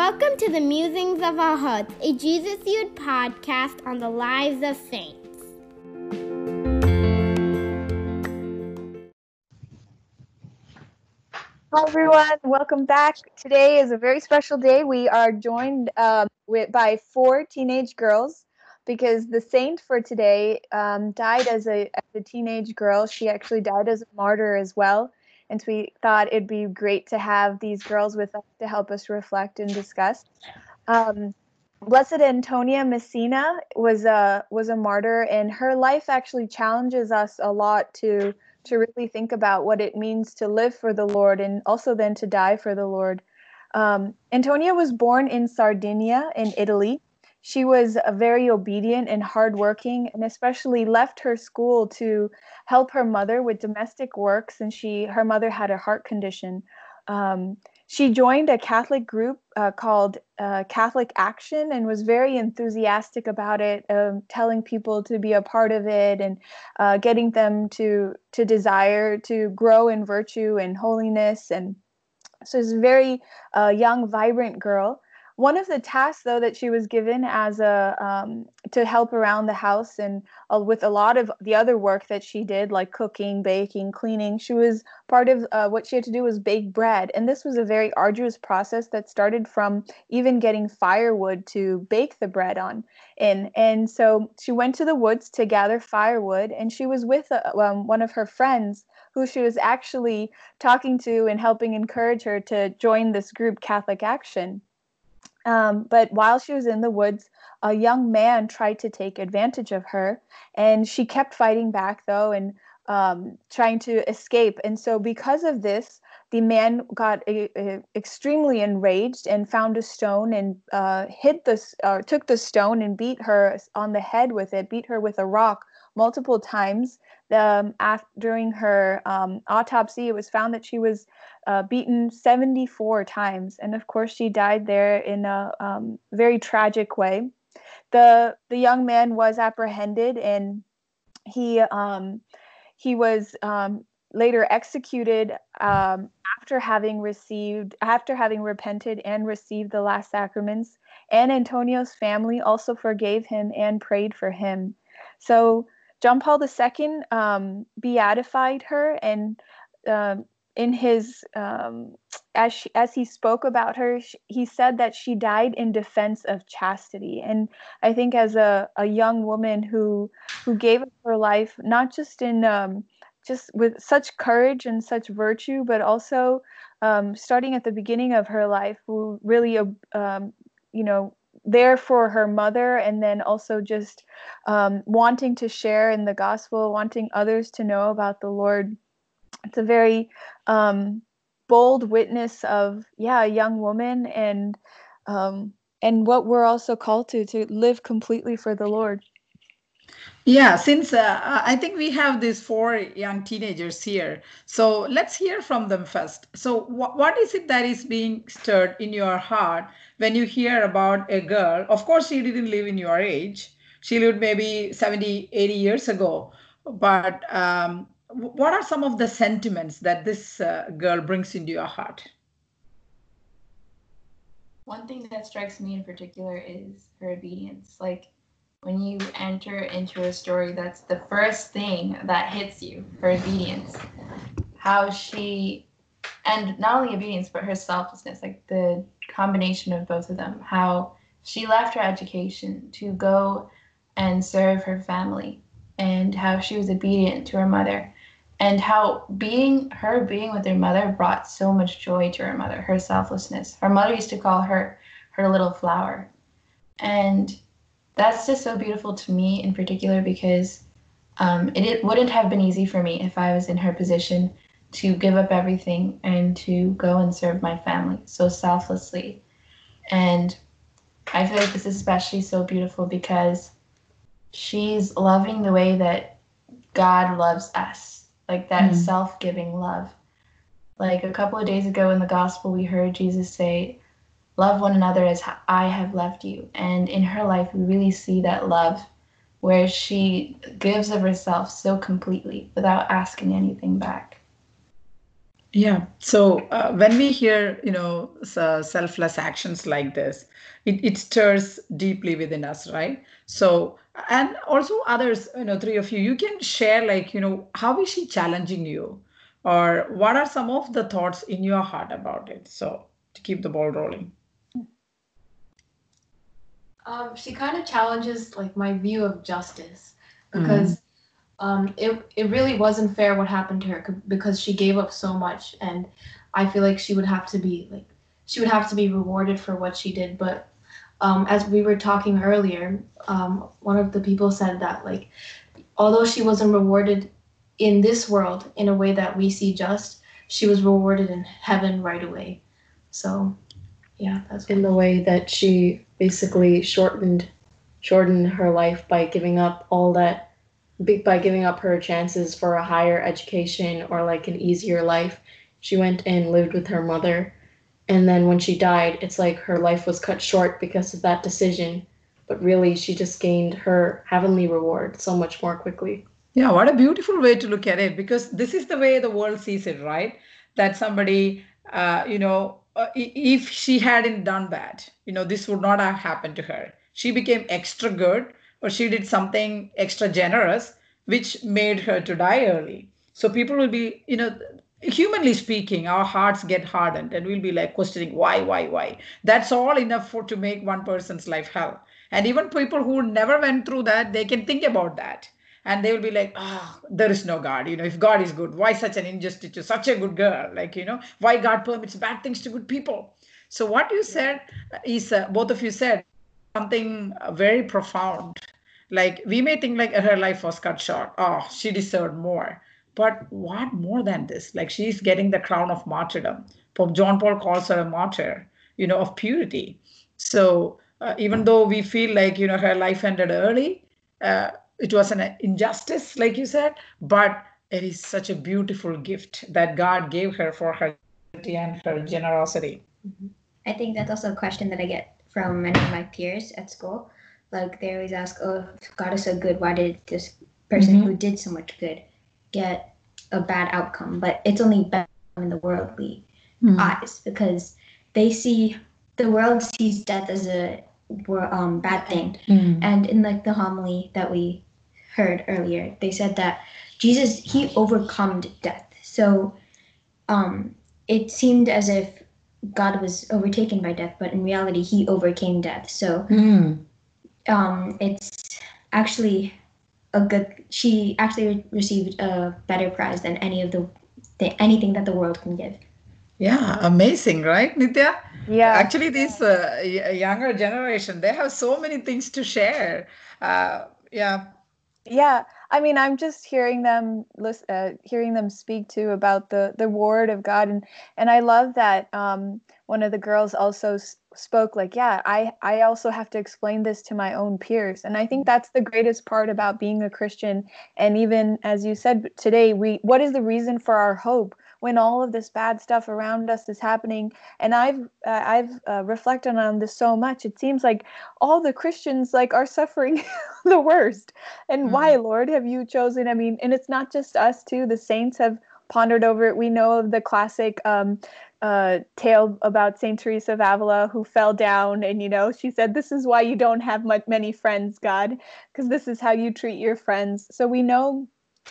Welcome to the Musings of Our Hearts, a Jesus Youth podcast on the lives of saints. Hi everyone, welcome back. Today is a very special day. We are joined um, with, by four teenage girls because the saint for today um, died as a, as a teenage girl. She actually died as a martyr as well. And so we thought it'd be great to have these girls with us to help us reflect and discuss. Um, Blessed Antonia Mesina was a was a martyr, and her life actually challenges us a lot to to really think about what it means to live for the Lord and also then to die for the Lord. Um, Antonia was born in Sardinia in Italy. She was very obedient and hardworking, and especially left her school to help her mother with domestic works. since she, her mother had a heart condition. Um, she joined a Catholic group uh, called uh, Catholic Action and was very enthusiastic about it, um, telling people to be a part of it and uh, getting them to to desire to grow in virtue and holiness. And so, she's a very uh, young, vibrant girl. One of the tasks, though, that she was given as a um, to help around the house and uh, with a lot of the other work that she did, like cooking, baking, cleaning, she was part of uh, what she had to do was bake bread, and this was a very arduous process that started from even getting firewood to bake the bread on. In and so she went to the woods to gather firewood, and she was with uh, um, one of her friends who she was actually talking to and helping encourage her to join this group, Catholic Action. Um, but while she was in the woods, a young man tried to take advantage of her, and she kept fighting back, though, and um, trying to escape. And so, because of this, the man got a, a, extremely enraged and found a stone and uh, hit the uh, took the stone and beat her on the head with it, beat her with a rock multiple times. Um, after, during her um, autopsy, it was found that she was uh, beaten 74 times, and of course, she died there in a um, very tragic way. the The young man was apprehended, and he um, he was um, later executed um, after having received after having repented and received the last sacraments. And Antonio's family also forgave him and prayed for him. So John Paul II um, beatified her and um, in his um, as she, as he spoke about her she, he said that she died in defense of chastity. And i think as a, a young woman who who gave up her life not just in um, just with such courage and such virtue but also um, starting at the beginning of her life who really um, you know there for her mother and then also just um, wanting to share in the gospel wanting others to know about the lord. It's a very um, bold witness of yeah a young woman and um, and what we're also called to to live completely for the lord yeah since uh, i think we have these four young teenagers here. So let's hear from them first. So wh- what is it that is being stirred in your heart when you hear about a girl? Of course she didn't live in your age. She lived maybe 70 80 years ago. But um, what are some of the sentiments that this uh, girl brings into your heart? One thing that strikes me in particular is her obedience. Like when you enter into a story, that's the first thing that hits you her obedience. How she, and not only obedience, but her selflessness, like the combination of both of them. How she left her education to go and serve her family, and how she was obedient to her mother and how being her being with her mother brought so much joy to her mother her selflessness her mother used to call her her little flower and that's just so beautiful to me in particular because um, it, it wouldn't have been easy for me if i was in her position to give up everything and to go and serve my family so selflessly. And i feel like this is especially so beautiful because she's loving the way that god loves us like that mm self-giving love. Like a couple of days ago in the gospel we heard jesus say love one another as i have loved you and in her life we really see that love where she gives of herself so completely without asking anything back Yeah. So uh, when we hear, you know, selfless actions like this, it, it stirs deeply within us, right? So, and also others, you know, three of you, you can share, like, you know, how is she challenging you? Or what are some of the thoughts in your heart about it? So, to keep the ball rolling. Um, she kind of challenges like my view of justice because mm um, it it really wasn't fair what happened to her because she gave up so much, and I feel like she would have to be like she would have to be rewarded for what she did. But um, as we were talking earlier, um, one of the people said that like although she wasn't rewarded in this world in a way that we see just, she was rewarded in heaven right away. So yeah, that's in the way that she basically shortened shortened her life by giving up all that by giving up her chances for a higher education or like an easier life. She went and lived with her mother. And then when she died, it's like her life was cut short because of that decision. But really, she just gained her heavenly reward so much more quickly. Yeah, what a beautiful way to look at it because this is the way the world sees it, right? That somebody, uh, you know, uh, if she hadn't done that, you know, this would not have happened to her. She became extra good or she did something extra generous which made her to die early. So people will be you know humanly speaking our hearts get hardened and we'll be like questioning why why why? That's all enough for to make one person's life hell. And even people who never went through that they can think about that and they will be like oh there is no god you know if god is good why such an injustice to such a good girl? Like you know why god permits bad things to good people? So what you said is uh, both of you said something very profound. Like we may think like her life was cut short. Oh she deserved more. But what more than this? Like she's getting the crown of martyrdom. Pope john paul calls her a martyr you know of purity. So uh, even though we feel like you know her life ended early uh, it was an injustice like you said but it is such a beautiful gift that god gave her for her and her generosity mm-hmm. i think that's also a question that i get from many of my peers at school like they always ask, "Oh, if God is so good, why did this person mm-hmm. who did so much good get a bad outcome?" But it's only bad in the worldly mm-hmm. eyes because they see the world sees death as a um, bad thing. Mm-hmm. And in like the homily that we heard earlier, they said that Jesus he overcome death. So um, it seemed as if God was overtaken by death, but in reality, he overcame death. So mm um, it's actually a good. She actually received a better prize than any of the, the anything that the world can give. Yeah, amazing, right, Nitya? Yeah. Actually, this uh, younger generation, they have so many things to share. Uh, yeah. Yeah, I mean, I'm just hearing them, listen, uh, hearing them speak too about the the word of God, and and I love that um, one of the girls also spoke like yeah i i also have to explain this to my own peers and i think that's the greatest part about being a christian and even as you said today we what is the reason for our hope when all of this bad stuff around us is happening. And i've uh, i've uh, reflected on this so much. It seems like all the christians like are suffering the worst. And mm. why lord have you chosen i mean and it's not just us too. The saints have pondered over it. We know of the classic um, uh, tale about Saint Teresa of Avila who fell down, and you know, she said, "This is why you don't have much, many friends, God, because this is how you treat your friends." So we know,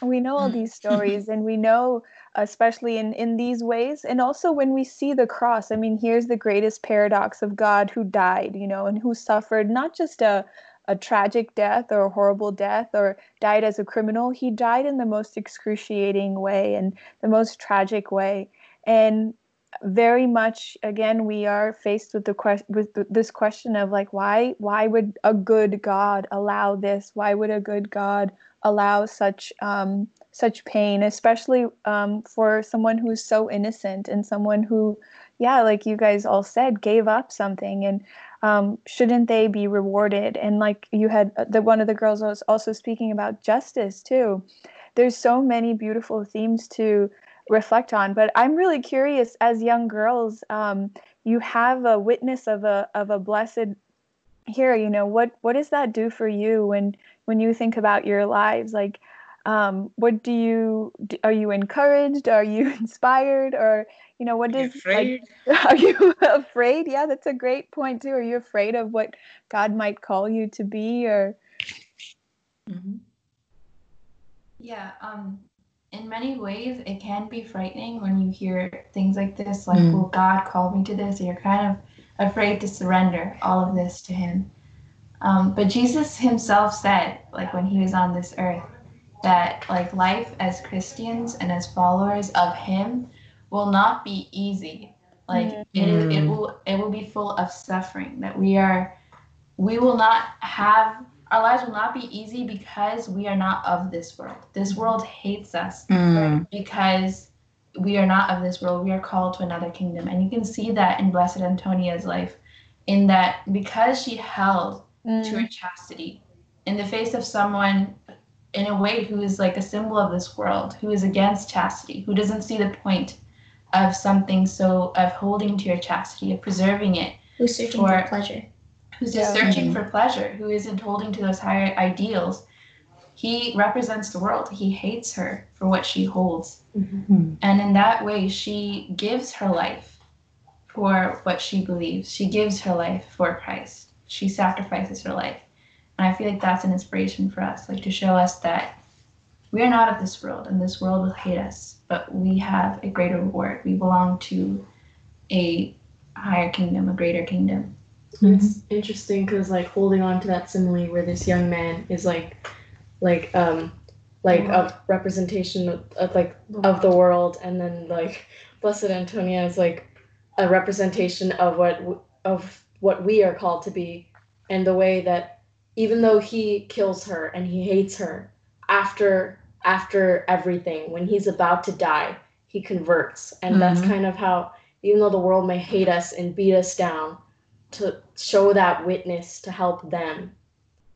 we know all mm. these stories, and we know, especially in in these ways, and also when we see the cross. I mean, here's the greatest paradox of God who died, you know, and who suffered not just a a tragic death or a horrible death or died as a criminal. He died in the most excruciating way and the most tragic way. And very much again we are faced with the question with this question of like why why would a good god allow this why would a good god allow such um, such pain especially um, for someone who's so innocent and someone who yeah like you guys all said gave up something and um, shouldn't they be rewarded and like you had uh, the one of the girls was also speaking about justice too there's so many beautiful themes to reflect on. But I'm really curious, as young girls, um, you have a witness of a of a blessed here. You know what what does that do for you when when you think about your lives? Like, um, what do you are you encouraged are you inspired or you know what Are you is afraid? like are you afraid yeah that's a great point too are you afraid of what god might call you to be or Mhm. Yeah, um, in many ways, it can be frightening when you hear things like this, like, Mm. "Will God call me to this?" You're kind of afraid to surrender all of this to Him. Um, but Jesus Himself said, like when He was on this earth, that like life as Christians and as followers of Him will not be easy. Like it, is, it Mm. will it will be full of suffering. That we are, we will not have our lives will not be easy because we are not of this world. This world hates us Mm. because we are not of this world. We are called to another kingdom. And you can see that in Blessed Antonia's life, in that because she held Mm. to her chastity in the face of someone in a way who is like a symbol of this world, who is against chastity, who doesn't see the point of something so of holding to your chastity, of preserving it, Who's searching Or- for pleasure? who's just Yeah. searching for pleasure, who isn't holding to those higher ideals. He represents the world. He hates her for what she holds. Mhm. And in that way, she gives her life for what she believes. She gives her life for Christ. She sacrifices her life. And I feel like that's an inspiration for us, like to show us that we are not of this world and this world will hate us, but we have a greater reward. We belong to a higher kingdom, a greater kingdom. It's interesting because like holding on to that simile where this young man is like, like um, like a representation of, of like of the world, and then like Blessed Antonia is like a representation of what of what we are called to be, and the way that even though he kills her and he hates her, after after everything, when he's about to die, he converts, and that's Mhm. kind of how even though the world may hate us and beat us down, to show that witness to help them,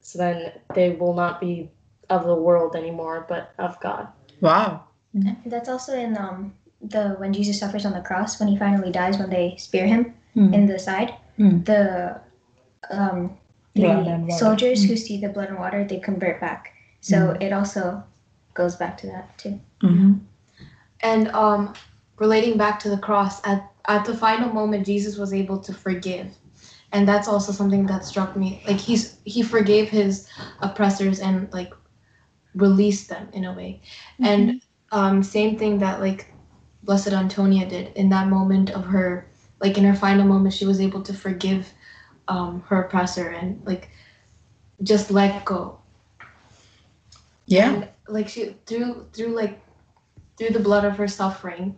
so then they will not be of the world anymore, but of God. Wow. That's also in um the when Jesus suffers on the cross when he finally dies when they spear him Mm. in the side. Mm. The um the soldiers Mm. who see the blood and water they convert back. So it also goes back to that too. Mhm. And um, relating back to the cross, at, at the final moment, Jesus was able to forgive. And that's also something that struck me. Like he's he forgave his oppressors and like released them in a way. And um, same thing that like Blessed Antonia did in that moment of her, like in her final moment, she was able to forgive um, her oppressor and like just let go Yeah. and like she through through like through the blood of her suffering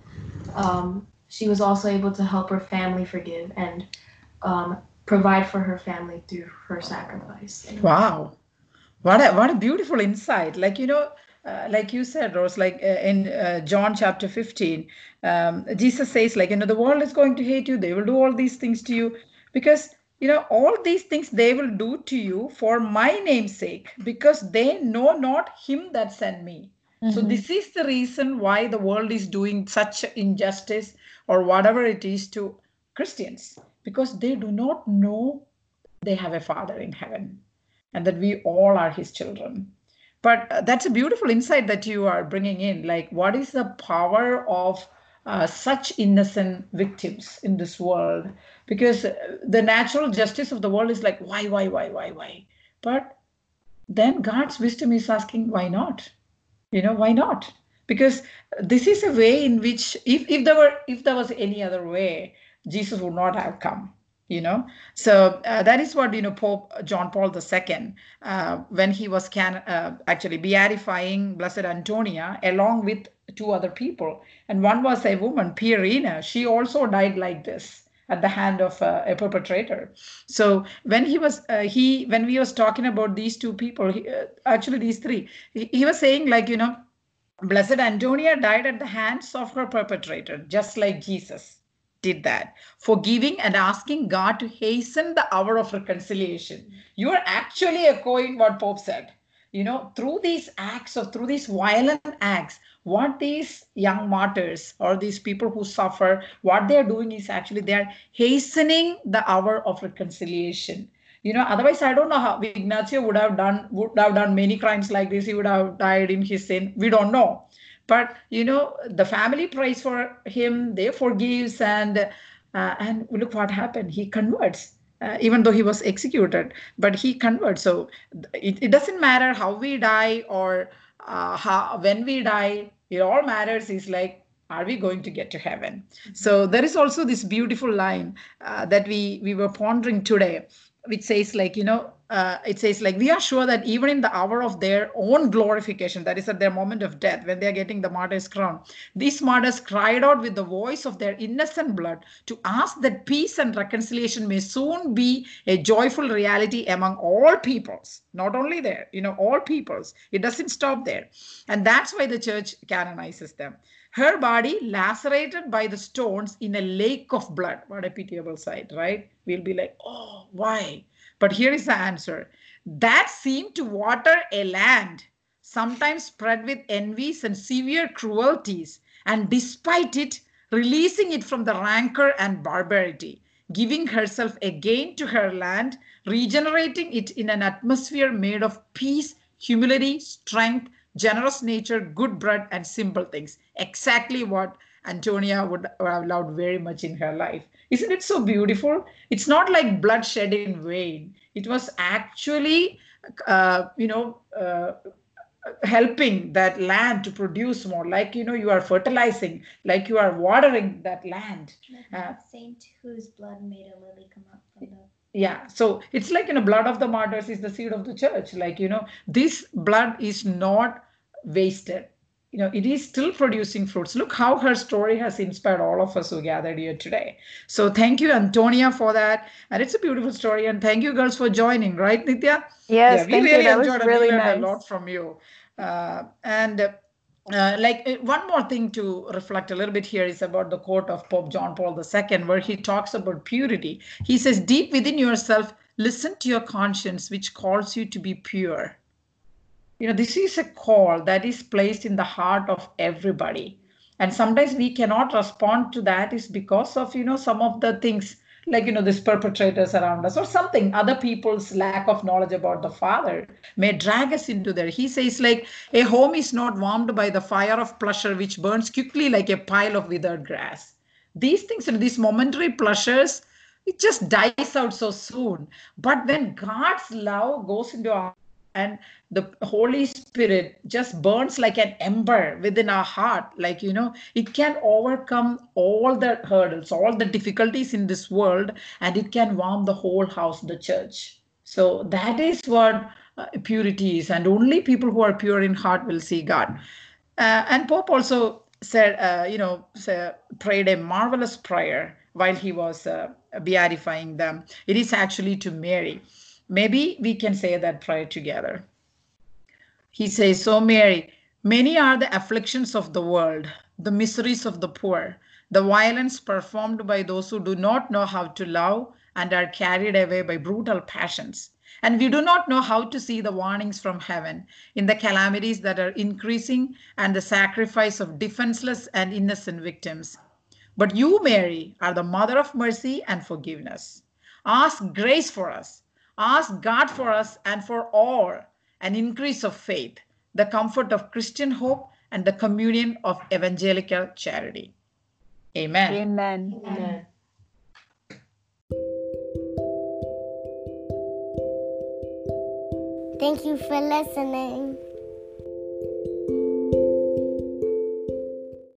um she was also able to help her family forgive and um provide for her family through her sacrifice Wow. What a what a beautiful insight. Like you know, uh, like you said, Rose. Like uh, in uh, John chapter fifteen, um, Jesus says, like you know, the world is going to hate you. They will do all these things to you because you know all these things they will do to you for my name's sake because they know not him that sent me. So Mhm. this is the reason why the world is doing such injustice or whatever it is to Christians because they do not know they have a father in heaven and that we all are his children. But uh, that's a beautiful insight that you are bringing in. Like, what is the power of uh, such innocent victims in this world? Because uh, the natural justice of the world is like, why, why, why, why, why? But then God's wisdom is asking, why not? You know, why not? Because this is a way in which, if, if there were, if there was any other way, Jesus would not have come you know? So uh, that is what you know pope john paul ii uh, when he was can uh, actually beatifying blessed antonia along with two other people. And one was a woman pierina. She also died like this at the hand of uh, a perpetrator. So when he was uh, he when we was talking about these two people he, uh, actually these three he, he was saying like you know blessed antonia died at the hands of her perpetrator just like jesus did that, forgiving and asking God to hasten the hour of reconciliation. You are actually echoing what Pope said. You know, through these acts of through these violent acts, what these young martyrs or these people who suffer, what they're doing is actually they're hastening the hour of reconciliation. you know otherwise i don't know how ignacio would have done would have done many crimes like this he would have died in his sin we don't know but you know the family prays for him they forgives and uh, and look what happened. He converts uh, even though he was executed but he converts. So it, it doesn't matter how we die or uh, how when we die it all matters is like are we going to get to heaven? So there is also this beautiful line uh, that we we were pondering today which says like you know uh, it says like we are sure that even in the hour of their own glorification that is at their moment of death when they are getting the martyr's crown these martyrs cried out with the voice of their innocent blood to ask that peace and reconciliation may soon be a joyful reality among all peoples not only there you know all peoples it doesn't stop there and that's why the church canonizes them her body lacerated by the stones in a lake of blood. What a pitiable sight, right? We'll be like, oh, why? But here is the answer. That seemed to water a land, sometimes spread with envies and severe cruelties, and despite it, releasing it from the rancor and barbarity, giving herself again to her land, regenerating it in an atmosphere made of peace, humility, strength, generous nature, good bread, and simple things. Exactly what Antonia would have loved very much in her life. Isn't it so beautiful? It's not like bloodshed in vain. It was actually, uh, you know, uh, helping that land to produce more like you know you are fertilizing like you are watering that land uh, saint whose blood made a lily come up from the yeah so it's like you know blood of the martyrs is the seed of the church like you know this blood is not wasted you know it is still producing fruits look how her story has inspired all of us who gathered here today so thank you antonia for that and it's a beautiful story and thank you girls for joining right nitya yes yeah, we really you. That enjoyed was really nice. a lot from you uh, and uh, like uh, one more thing to reflect a little bit here is about the quote of Pope John Paul II, where he talks about purity. He says, Deep within yourself, listen to your conscience, which calls you to be pure. You know, this is a call that is placed in the heart of everybody. And sometimes we cannot respond to that is because of, you know, some of the things like you know these perpetrators around us or something. Other people's lack of knowledge about the father may drag us into there. He says like a home is not warmed by the fire of pleasure which burns quickly like a pile of withered grass. These things and these momentary pleasures it just dies out so soon. But when god's love goes into our and the holy spirit just burns like an ember within our heart. Like you know it can overcome all the hurdles all the difficulties in this world and it can warm the whole house the church. So that is what uh, purity is. And only people who are pure in heart will see god. Uh, and pope also said uh, you know prayed a marvelous prayer while he was uh, beatifying them. It is actually to mary Maybe we can say that prayer together. He says, So, Mary, many are the afflictions of the world, the miseries of the poor, the violence performed by those who do not know how to love and are carried away by brutal passions. And we do not know how to see the warnings from heaven in the calamities that are increasing and the sacrifice of defenseless and innocent victims. But you, Mary, are the mother of mercy and forgiveness. Ask grace for us Ask God for us and for all an increase of faith, the comfort of Christian hope, and the communion of evangelical charity. Amen. Amen. Amen. Thank you for listening.